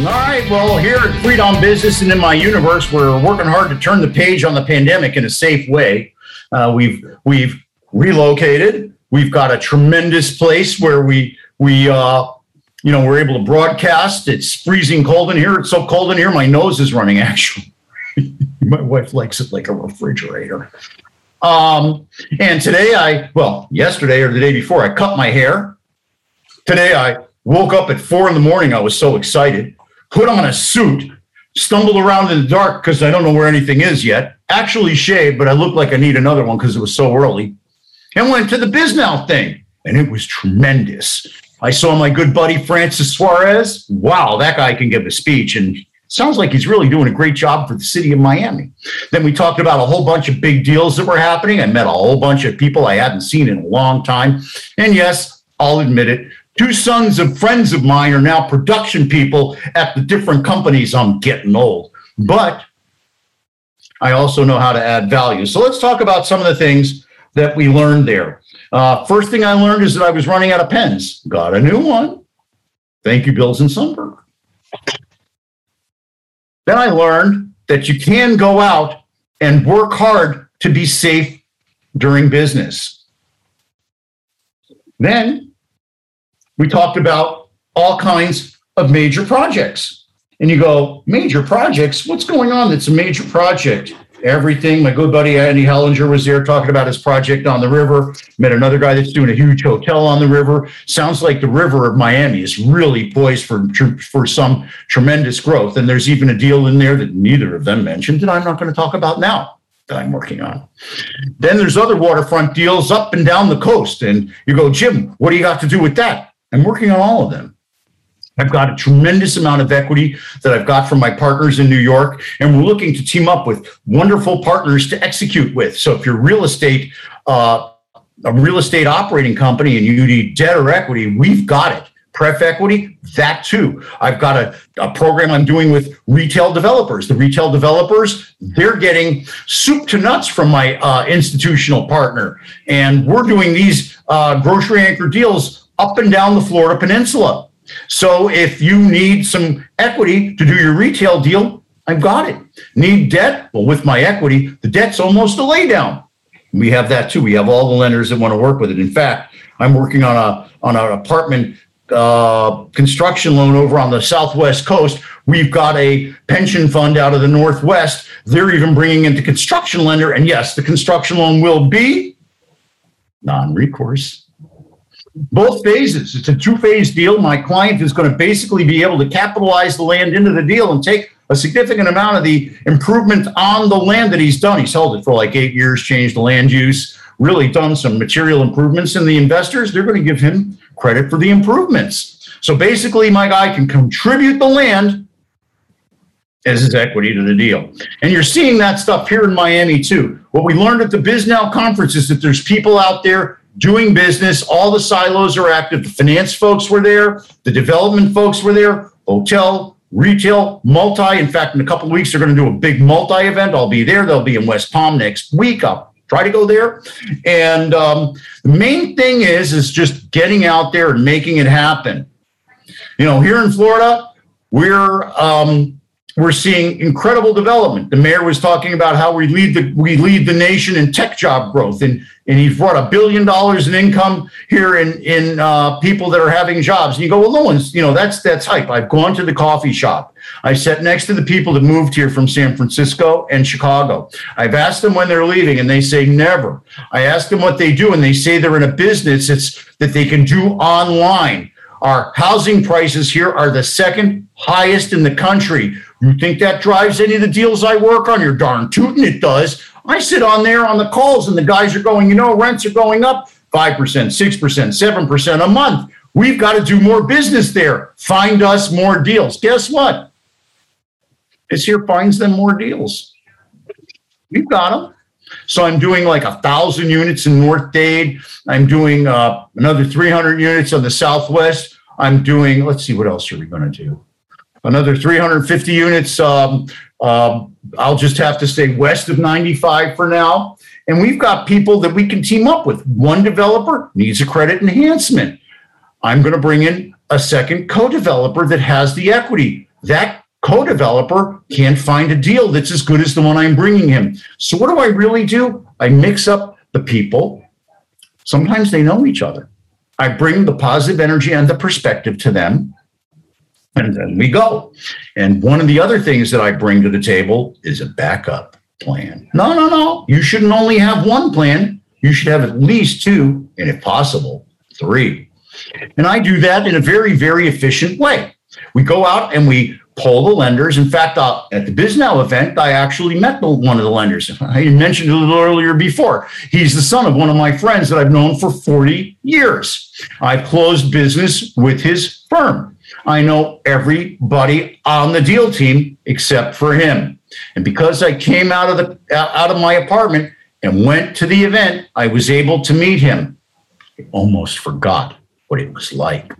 All right. Well, here at Fried on Business and in my universe, we're working hard to turn the page on the pandemic in a safe way. Uh, we've we've relocated. We've got a tremendous place where we we uh, you know we're able to broadcast. It's freezing cold in here. It's so cold in here, my nose is running. Actually, my wife likes it like a refrigerator. Um, and today I well, yesterday or the day before, I cut my hair. Today I woke up at four in the morning. I was so excited put on a suit, stumbled around in the dark because I don't know where anything is yet, actually shaved, but I look like I need another one because it was so early, and went to the Bisnow thing. And it was tremendous. I saw my good buddy Francis Suarez. Wow, that guy can give a speech. And sounds like he's really doing a great job for the city of Miami. Then we talked about a whole bunch of big deals that were happening. I met a whole bunch of people I hadn't seen in a long time. And yes, I'll admit it, Two sons of friends of mine are now production people at the different companies. I'm getting old, but I also know how to add value. So let's talk about some of the things that we learned there. Uh, first thing I learned is that I was running out of pens. Got a new one. Thank you, Bilzin Sumberg. Then I learned that you can go out and work hard to be safe during business. Then we talked about all kinds of major projects. And you go, major projects? What's going on that's a major project? Everything. My good buddy Andy Hellinger was there talking about his project on the river. Met another guy that's doing a huge hotel on the river. Sounds like the river of Miami is really poised for, for some tremendous growth. And there's even a deal in there that neither of them mentioned that I'm not going to talk about now that I'm working on. Then there's other waterfront deals up and down the coast. And you go, Jim, what do you got to do with that? I'm working on all of them. I've got a tremendous amount of equity that I've got from my partners in New York, and we're looking to team up with wonderful partners to execute with. So if you're real estate, uh, a real estate operating company, and you need debt or equity, we've got it. Pref equity, that too. I've got a, a program I'm doing with retail developers. The retail developers, they're getting soup to nuts from my uh, institutional partner. And we're doing these uh, grocery anchor deals up and down the Florida Peninsula. So if you need some equity to do your retail deal, I've got it. Need debt? Well, with my equity, the debt's almost a laydown. We have that too. We have all the lenders that want to work with it. In fact, I'm working on a on an apartment uh, construction loan over on the southwest coast. We've got a pension fund out of the northwest. They're even bringing in the construction lender, and yes, the construction loan will be non-recourse both phases. It's a two phase deal. My client is going to basically be able to capitalize the land into the deal and take a significant amount of the improvement on the land that he's done. He's held it for like eight years, changed the land use, really done some material improvements. And the investors, they're going to give him credit for the improvements. So basically, my guy can contribute the land as his equity to the deal. And you're seeing that stuff here in Miami too. What we learned at the Bisnow conference is that there's people out there doing business. All the silos are active. The finance folks were there, the development folks were there, hotel, retail, multi. In fact, in a couple of weeks, they're going to do a big multi event. I'll be there. They'll be in West Palm next week. I'll try to go there. And um, the main thing is, is just getting out there and making it happen. You know, here in Florida, we're um, we're seeing incredible development. The mayor was talking about how we lead the we lead the nation in tech job growth, and and he's brought a billion dollars in income here in in uh, people that are having jobs. And you go, well, no one's you know that's that's hype. I've gone to the coffee shop. I sat next to the people that moved here from San Francisco and Chicago. I've asked them when they're leaving, and they say never. I ask them what they do, and they say they're in a business it's that they can do online. Our housing prices here are the second highest in the country. You think that drives any of the deals I work on? You're darn tooting it does. I sit on there on the calls and the guys are going, you know, rents are going up 5%, 6%, 7% a month. We've got to do more business there. Find us more deals. Guess what? This here finds them more deals. We've got them. So I'm doing like a thousand units in North Dade. I'm doing uh, another 300 units on the Southwest. I'm doing, let's see, what else are we going to do? Another 350 units. Um, uh, I'll just have to stay west of 95 for now. And we've got people that we can team up with. One developer needs a credit enhancement. I'm going to bring in a second co developer that has the equity. that co-developer can't find a deal that's as good as the one I'm bringing him. So what do I really do? I mix up the people. Sometimes they know each other. I bring the positive energy and the perspective to them, and then we go. And one of the other things that I bring to the table is a backup plan. No, no, no. You shouldn't only have one plan. You should have at least two, and if possible, three. And I do that in a very, very efficient way. We go out and we poll the lenders. In fact, uh, at the Bisnow event, I actually met one of the lenders. I mentioned a little earlier before. He's the son of one of my friends that I've known for 40 years. I've closed business with his firm. I know everybody on the deal team except for him. And because I came out of the out of my apartment and went to the event, I was able to meet him. I almost forgot what it was like.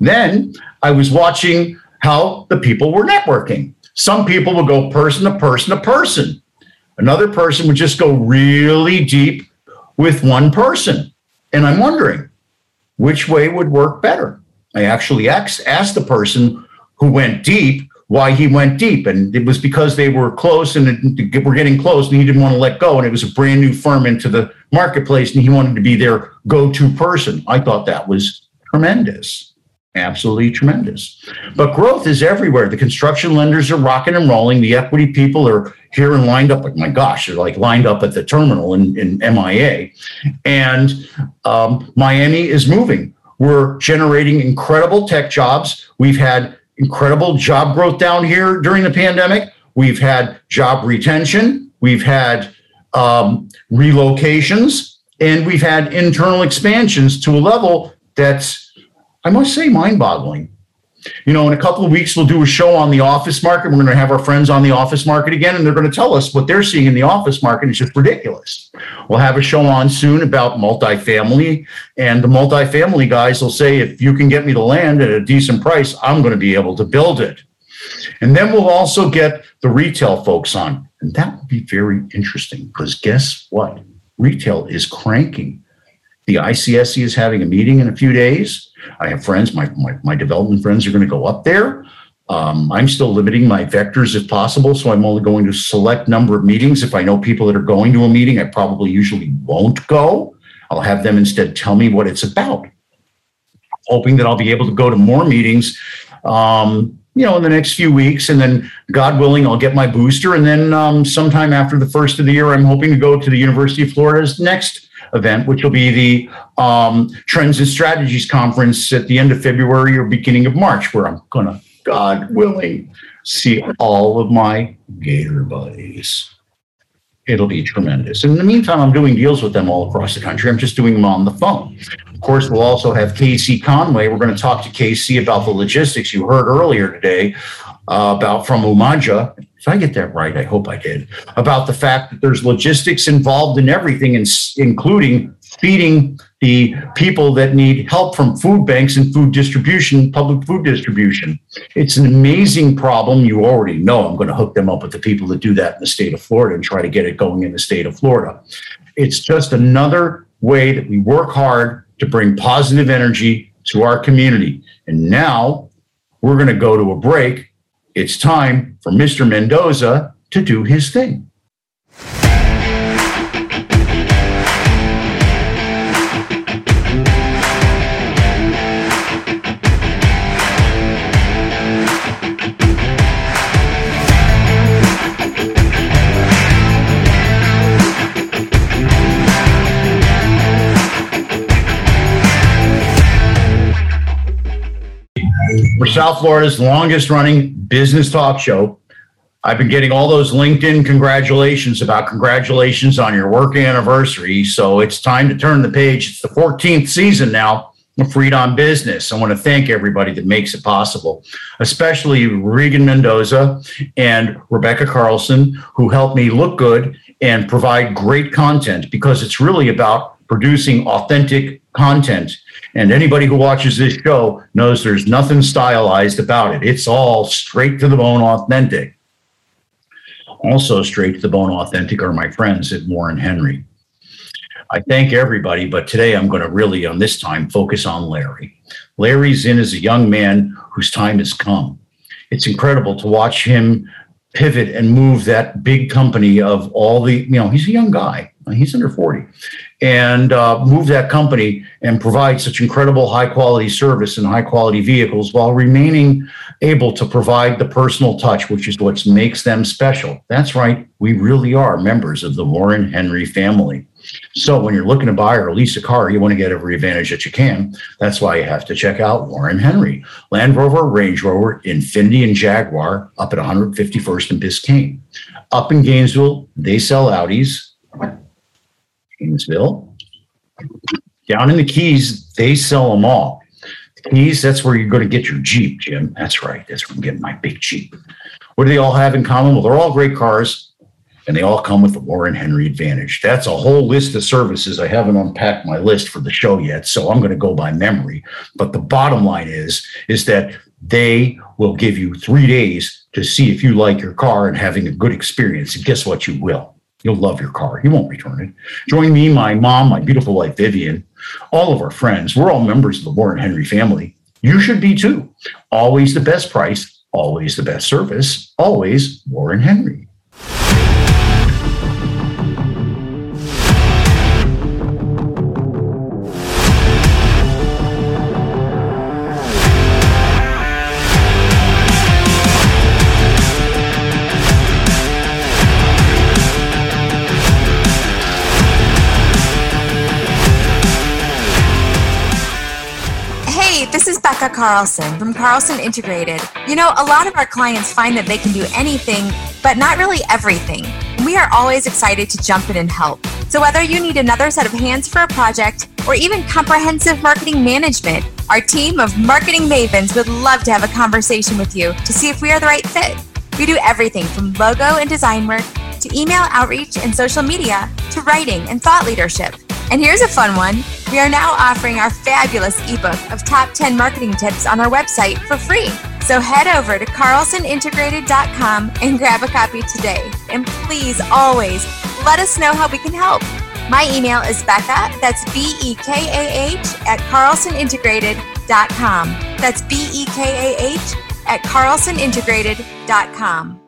Then I was watching how the people were networking. Some people would go person to person to person. Another person would just go really deep with one person. And I'm wondering which way would work better. I actually asked, asked the person who went deep why he went deep. And it was because they were close and were getting close and he didn't want to let go. And it was a brand new firm into the marketplace and he wanted to be their go to person. I thought that was tremendous absolutely tremendous. But growth is everywhere. The construction lenders are rocking and rolling. The equity people are here and lined up. Like my gosh, they're like lined up at the terminal in, in MIA. And um, Miami is moving. We're generating incredible tech jobs. We've had incredible job growth down here during the pandemic. We've had job retention. We've had um, relocations and we've had internal expansions to a level that's I must say, mind boggling. You know, in a couple of weeks, we'll do a show on the office market. We're going to have our friends on the office market again, and they're going to tell us what they're seeing in the office market is just ridiculous. We'll have a show on soon about multifamily, and the multifamily guys will say, if you can get me the land at a decent price, I'm going to be able to build it. And then we'll also get the retail folks on. And that will be very interesting because guess what? Retail is cranking. The ICSC is having a meeting in a few days I have friends, my, my, my development friends are going to go up there. Um, I'm still limiting my vectors if possible. So I'm only going to select number of meetings. If I know people that are going to a meeting, I probably usually won't go. I'll have them instead tell me what it's about. Hoping that I'll be able to go to more meetings, um, you know, in the next few weeks. And then, God willing, I'll get my booster. And then um, sometime after the first of the year, I'm hoping to go to the University of Florida's next event, which will be the um, Trends and Strategies Conference at the end of February or beginning of March, where I'm going to, God willing, see all of my Gator buddies. It'll be tremendous. In the meantime, I'm doing deals with them all across the country. I'm just doing them on the phone. Of course, we'll also have Casey Conway. We're going to talk to Casey about the logistics you heard earlier today uh, about from Umaja. If I get that right, I hope I did. About the fact that there's logistics involved in everything, including feeding the people that need help from food banks and food distribution, public food distribution. It's an amazing problem. You already know I'm going to hook them up with the people that do that in the state of Florida and try to get it going in the state of Florida. It's just another way that we work hard to bring positive energy to our community. And now we're going to go to a break it's time for Mr. Mendoza to do his thing. We're mm-hmm. South Florida's longest running business talk show. I've been getting all those LinkedIn congratulations about congratulations on your work anniversary. So it's time to turn the page. It's the 14th season now of Fried on Business. I want to thank everybody that makes it possible, especially Regan Mendoza and Rebecca Carlson, who helped me look good and provide great content because it's really about producing authentic content and anybody who watches this show knows there's nothing stylized about it. It's all straight to the bone authentic. Also, straight to the bone authentic are my friends at Warren Henry. I thank everybody, but today I'm going to really, on this time, focus on Larry. Larry's in as a young man whose time has come. it's incredible to watch him pivot and move that big company of all the, you know, he's a young guy, he's under 40, and uh, move that company and provide such incredible high quality service and high quality vehicles while remaining able to provide the personal touch, which is what makes them special. That's right, we really are members of the Warren Henry family. So when you're looking to buy or lease a car, you want to get every advantage that you can. That's why you have to check out Warren Henry, Land Rover, Range Rover, Infiniti, and Jaguar up at 151st and Biscayne. Up in Gainesville, they sell Audis. Gainesville. Down in the Keys, they sell them all. The Keys, that's where you're going to get your Jeep, Jim. That's right. That's where I'm getting my big Jeep. What do they all have in common? Well, they're all great cars and they all come with the Warren Henry Advantage. That's a whole list of services. I haven't unpacked my list for the show yet, so I'm going to go by memory. But the bottom line is, is that they will give you three days to see if you like your car and having a good experience. And guess what? You will. You'll love your car. You won't return it. Join me, my mom, my beautiful wife, Vivian, all of our friends. We're all members of the Warren Henry family. You should be too. Always the best price, always the best service, always Warren Henry. Bekah Carlson from Carlson Integrated. You know, a lot of our clients find that they can do anything, but not really everything. We are always excited to jump in and help. So, whether you need another set of hands for a project or even comprehensive marketing management, our team of marketing mavens would love to have a conversation with you to see if we are the right fit. We do everything from logo and design work to email outreach and social media to writing and thought leadership. And here's a fun one. We are now offering our fabulous ebook of top 10 marketing tips on our website for free. So head over to carlsonintegrated.com and grab a copy today. And please always let us know how we can help. My email is Bekah, that's B E K A H, at carlsonintegrated.com. That's B E K A H at carlsonintegrated.com.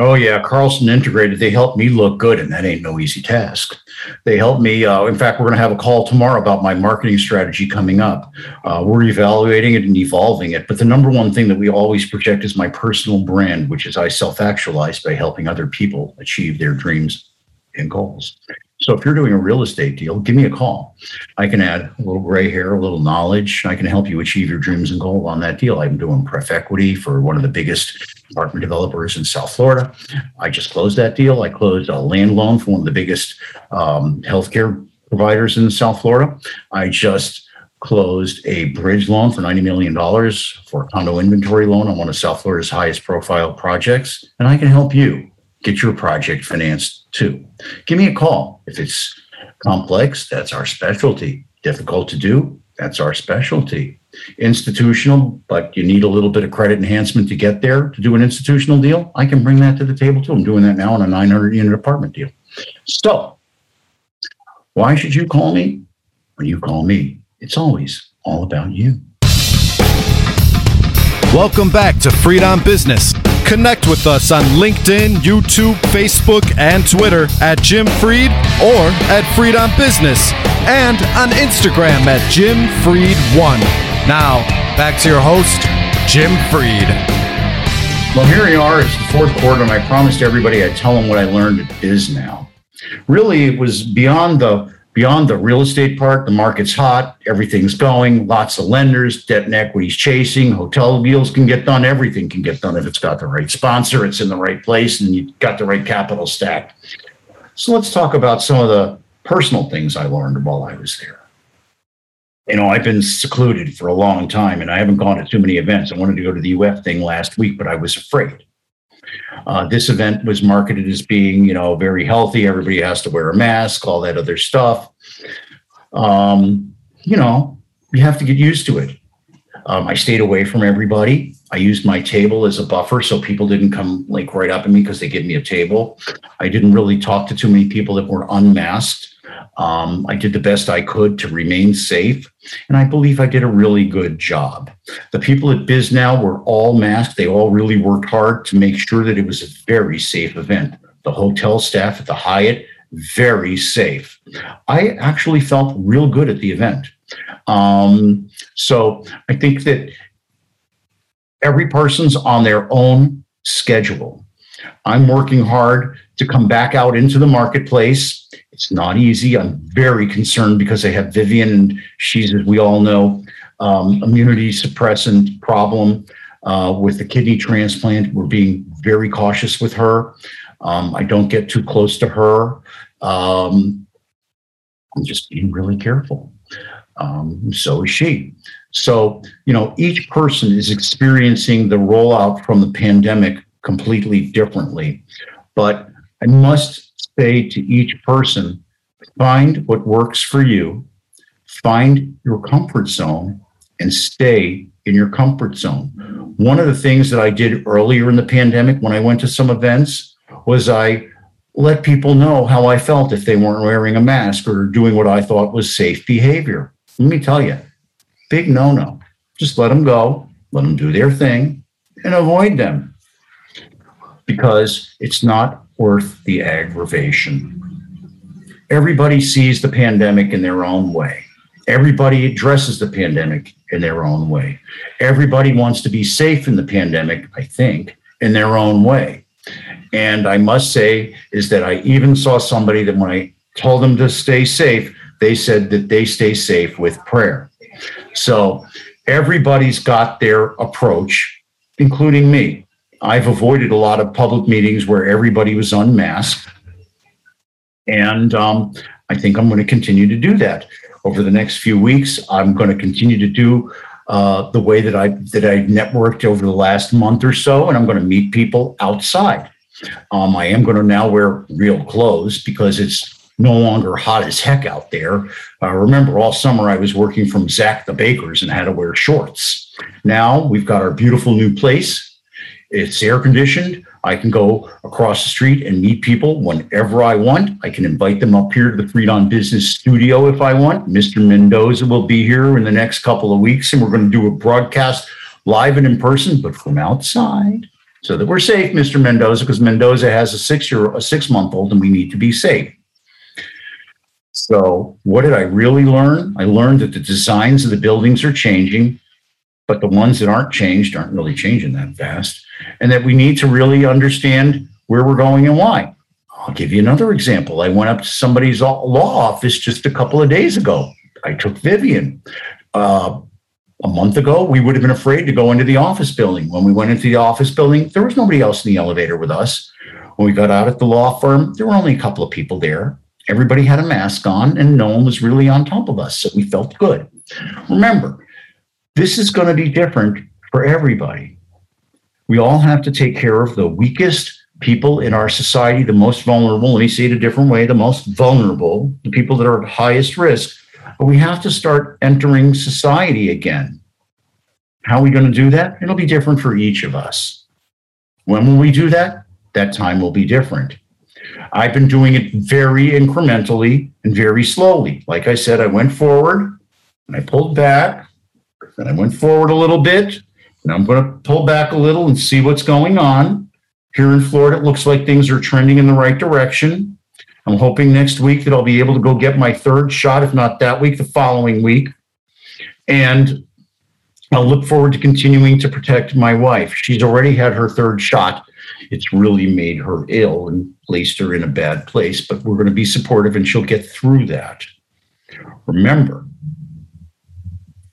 Oh yeah, Carlson Integrated. They help me look good, and that ain't no easy task. They help me. Uh, in fact, we're going to have a call tomorrow about my marketing strategy coming up. Uh, we're evaluating it and evolving it. But the number one thing that we always project is my personal brand, which is I self-actualize by helping other people achieve their dreams and goals. So if you're doing a real estate deal, give me a call. I can add a little gray hair, a little knowledge. I can help you achieve your dreams and goal on that deal. I'm doing pref equity for one of the biggest apartment developers in South Florida. I just closed that deal. I closed a land loan for one of the biggest um, healthcare providers in South Florida. I just closed a bridge loan for $90 million for a condo inventory loan on one of South Florida's highest profile projects. And I can help you get your project financed too. Give me a call. If it's complex, that's our specialty. Difficult to do, that's our specialty. Institutional, but you need a little bit of credit enhancement to get there to do an institutional deal. I can bring that to the table too. I'm doing that now on a 900 unit apartment deal. So, why should you call me? When you call me, it's always all about you. Welcome back to Fried on Business. Connect with us on LinkedIn, YouTube, Facebook, and Twitter at Jim Fried or at Fried on Business and on Instagram at Jim Fried1. Now, back to your host, Jim Fried. Well, here we are. It's the fourth quarter, and I promised everybody I'd tell them what I learned at Bisnow. Really, it was beyond the Beyond the real estate part, the market's hot, everything's going, lots of lenders, debt and equities chasing, hotel deals can get done, everything can get done if it's got the right sponsor, it's in the right place, and you've got the right capital stack. So let's talk about some of the personal things I learned while I was there. You know, I've been secluded for a long time and I haven't gone to too many events. I wanted to go to the UF thing last week, but I was afraid. Uh, this event was marketed as being, you know, very healthy. Everybody has to wear a mask, all that other stuff. Um, you know, you have to get used to it. Um, I stayed away from everybody. I used my table as a buffer so people didn't come like right up at me because they give me a table. I didn't really talk to too many people that were unmasked. Um, I did the best I could to remain safe, and I believe I did a really good job. The people at Bisnow were all masked. They all really worked hard to make sure that it was a very safe event. The hotel staff at the Hyatt, very safe. I actually felt real good at the event. Um, so I think that every person's on their own schedule. I'm working hard to come back out into the marketplace. It's not easy. I'm very concerned because I have Vivian, and she's, as we all know, um, immunity suppressant problem uh, with the kidney transplant. We're being very cautious with her. Um, I don't get too close to her. Um, I'm just being really careful. Um, so is she. So, you know, each person is experiencing the rollout from the pandemic completely differently. But I must say to each person find what works for you, find your comfort zone, and stay in your comfort zone. One of the things that I did earlier in the pandemic when I went to some events was I let people know how I felt if they weren't wearing a mask or doing what I thought was safe behavior. Let me tell you, big no no. Just let them go, let them do their thing, and avoid them because it's not worth the aggravation. Everybody sees the pandemic in their own way. Everybody addresses the pandemic in their own way. Everybody wants to be safe in the pandemic, I think, in their own way. And I must say is that I even saw somebody that when I told them to stay safe, they said that they stay safe with prayer. So everybody's got their approach, including me. I've avoided a lot of public meetings where everybody was unmasked. And um, I think I'm going to continue to do that over the next few weeks. I'm going to continue to do uh, the way that I that I networked over the last month or so, and I'm going to meet people outside. Um, I am going to now wear real clothes because it's no longer hot as heck out there. Uh, remember, all summer I was working from Zak the Baker's and had to wear shorts. Now we've got our beautiful new place. It's air conditioned. I can go across the street and meet people whenever I want. I can invite them up here to the Fried on Business studio if I want. Mr. Mendoza will be here in the next couple of weeks, and we're going to do a broadcast live and in person, but from outside so that we're safe, Mr. Mendoza, because Mendoza has a six year, a six month old, and we need to be safe. So, what did I really learn? I learned that the designs of the buildings are changing, but the ones that aren't changed aren't really changing that fast, and that we need to really understand where we're going and why. I'll give you another example. I went up to somebody's law office just a couple of days ago. I took Vivian. Uh, a month ago, we would have been afraid to go into the office building. When we went into the office building, there was nobody else in the elevator with us. When we got out at the law firm, there were only a couple of people there. Everybody had a mask on and no one was really on top of us. So we felt good. Remember, this is going to be different for everybody. We all have to take care of the weakest people in our society, the most vulnerable. Let me say it a different way the most vulnerable, the people that are at highest risk but we have to start entering society again. How are we going to do that? It'll be different for each of us. When will we do that? That time will be different. I've been doing it very incrementally and very slowly. Like I said, I went forward and I pulled back, and I went forward a little bit, and I'm going to pull back a little and see what's going on. Here in Florida, it looks like things are trending in the right direction. I'm hoping next week that I'll be able to go get my third shot, if not that week, the following week. And I'll look forward to continuing to protect my wife. She's already had her third shot. It's really made her ill and placed her in a bad place, but we're going to be supportive and she'll get through that. Remember,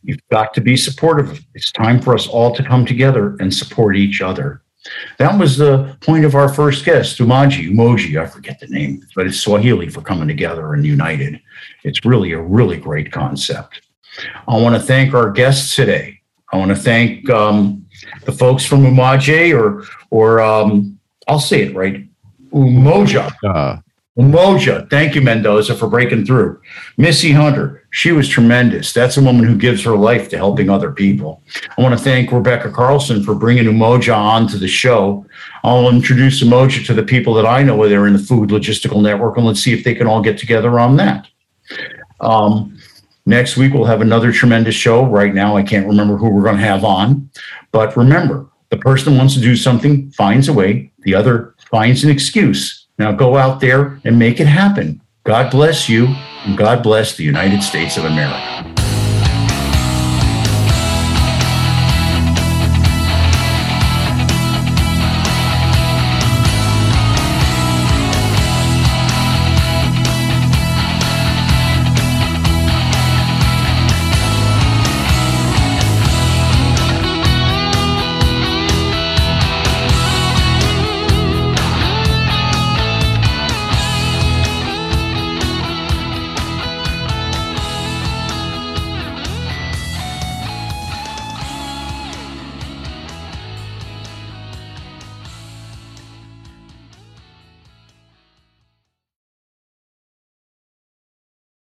you've got to be supportive. It's time for us all to come together and support each other. That was the point of our first guest, Umaji, Umoji, I forget the name, but it's Swahili for coming together and united. It's really a really great concept. I want to thank our guests today. I want to thank um, the folks from Umaji or or um, I'll say it right, Umoja. Uh, Umoja, thank you, Mendoza, for breaking through. Missy Hunter, she was tremendous. That's a woman who gives her life to helping other people. I want to thank Rebecca Carlson for bringing Umoja on to the show. I'll introduce Umoja to the people that I know where they're in the food logistical network, and let's see if they can all get together on that. Um, next week, we'll have another tremendous show. Right now, I can't remember who we're going to have on. But remember, the person wants to do something finds a way, the other finds an excuse now go out there and make it happen. God bless you, and God bless the United States of America.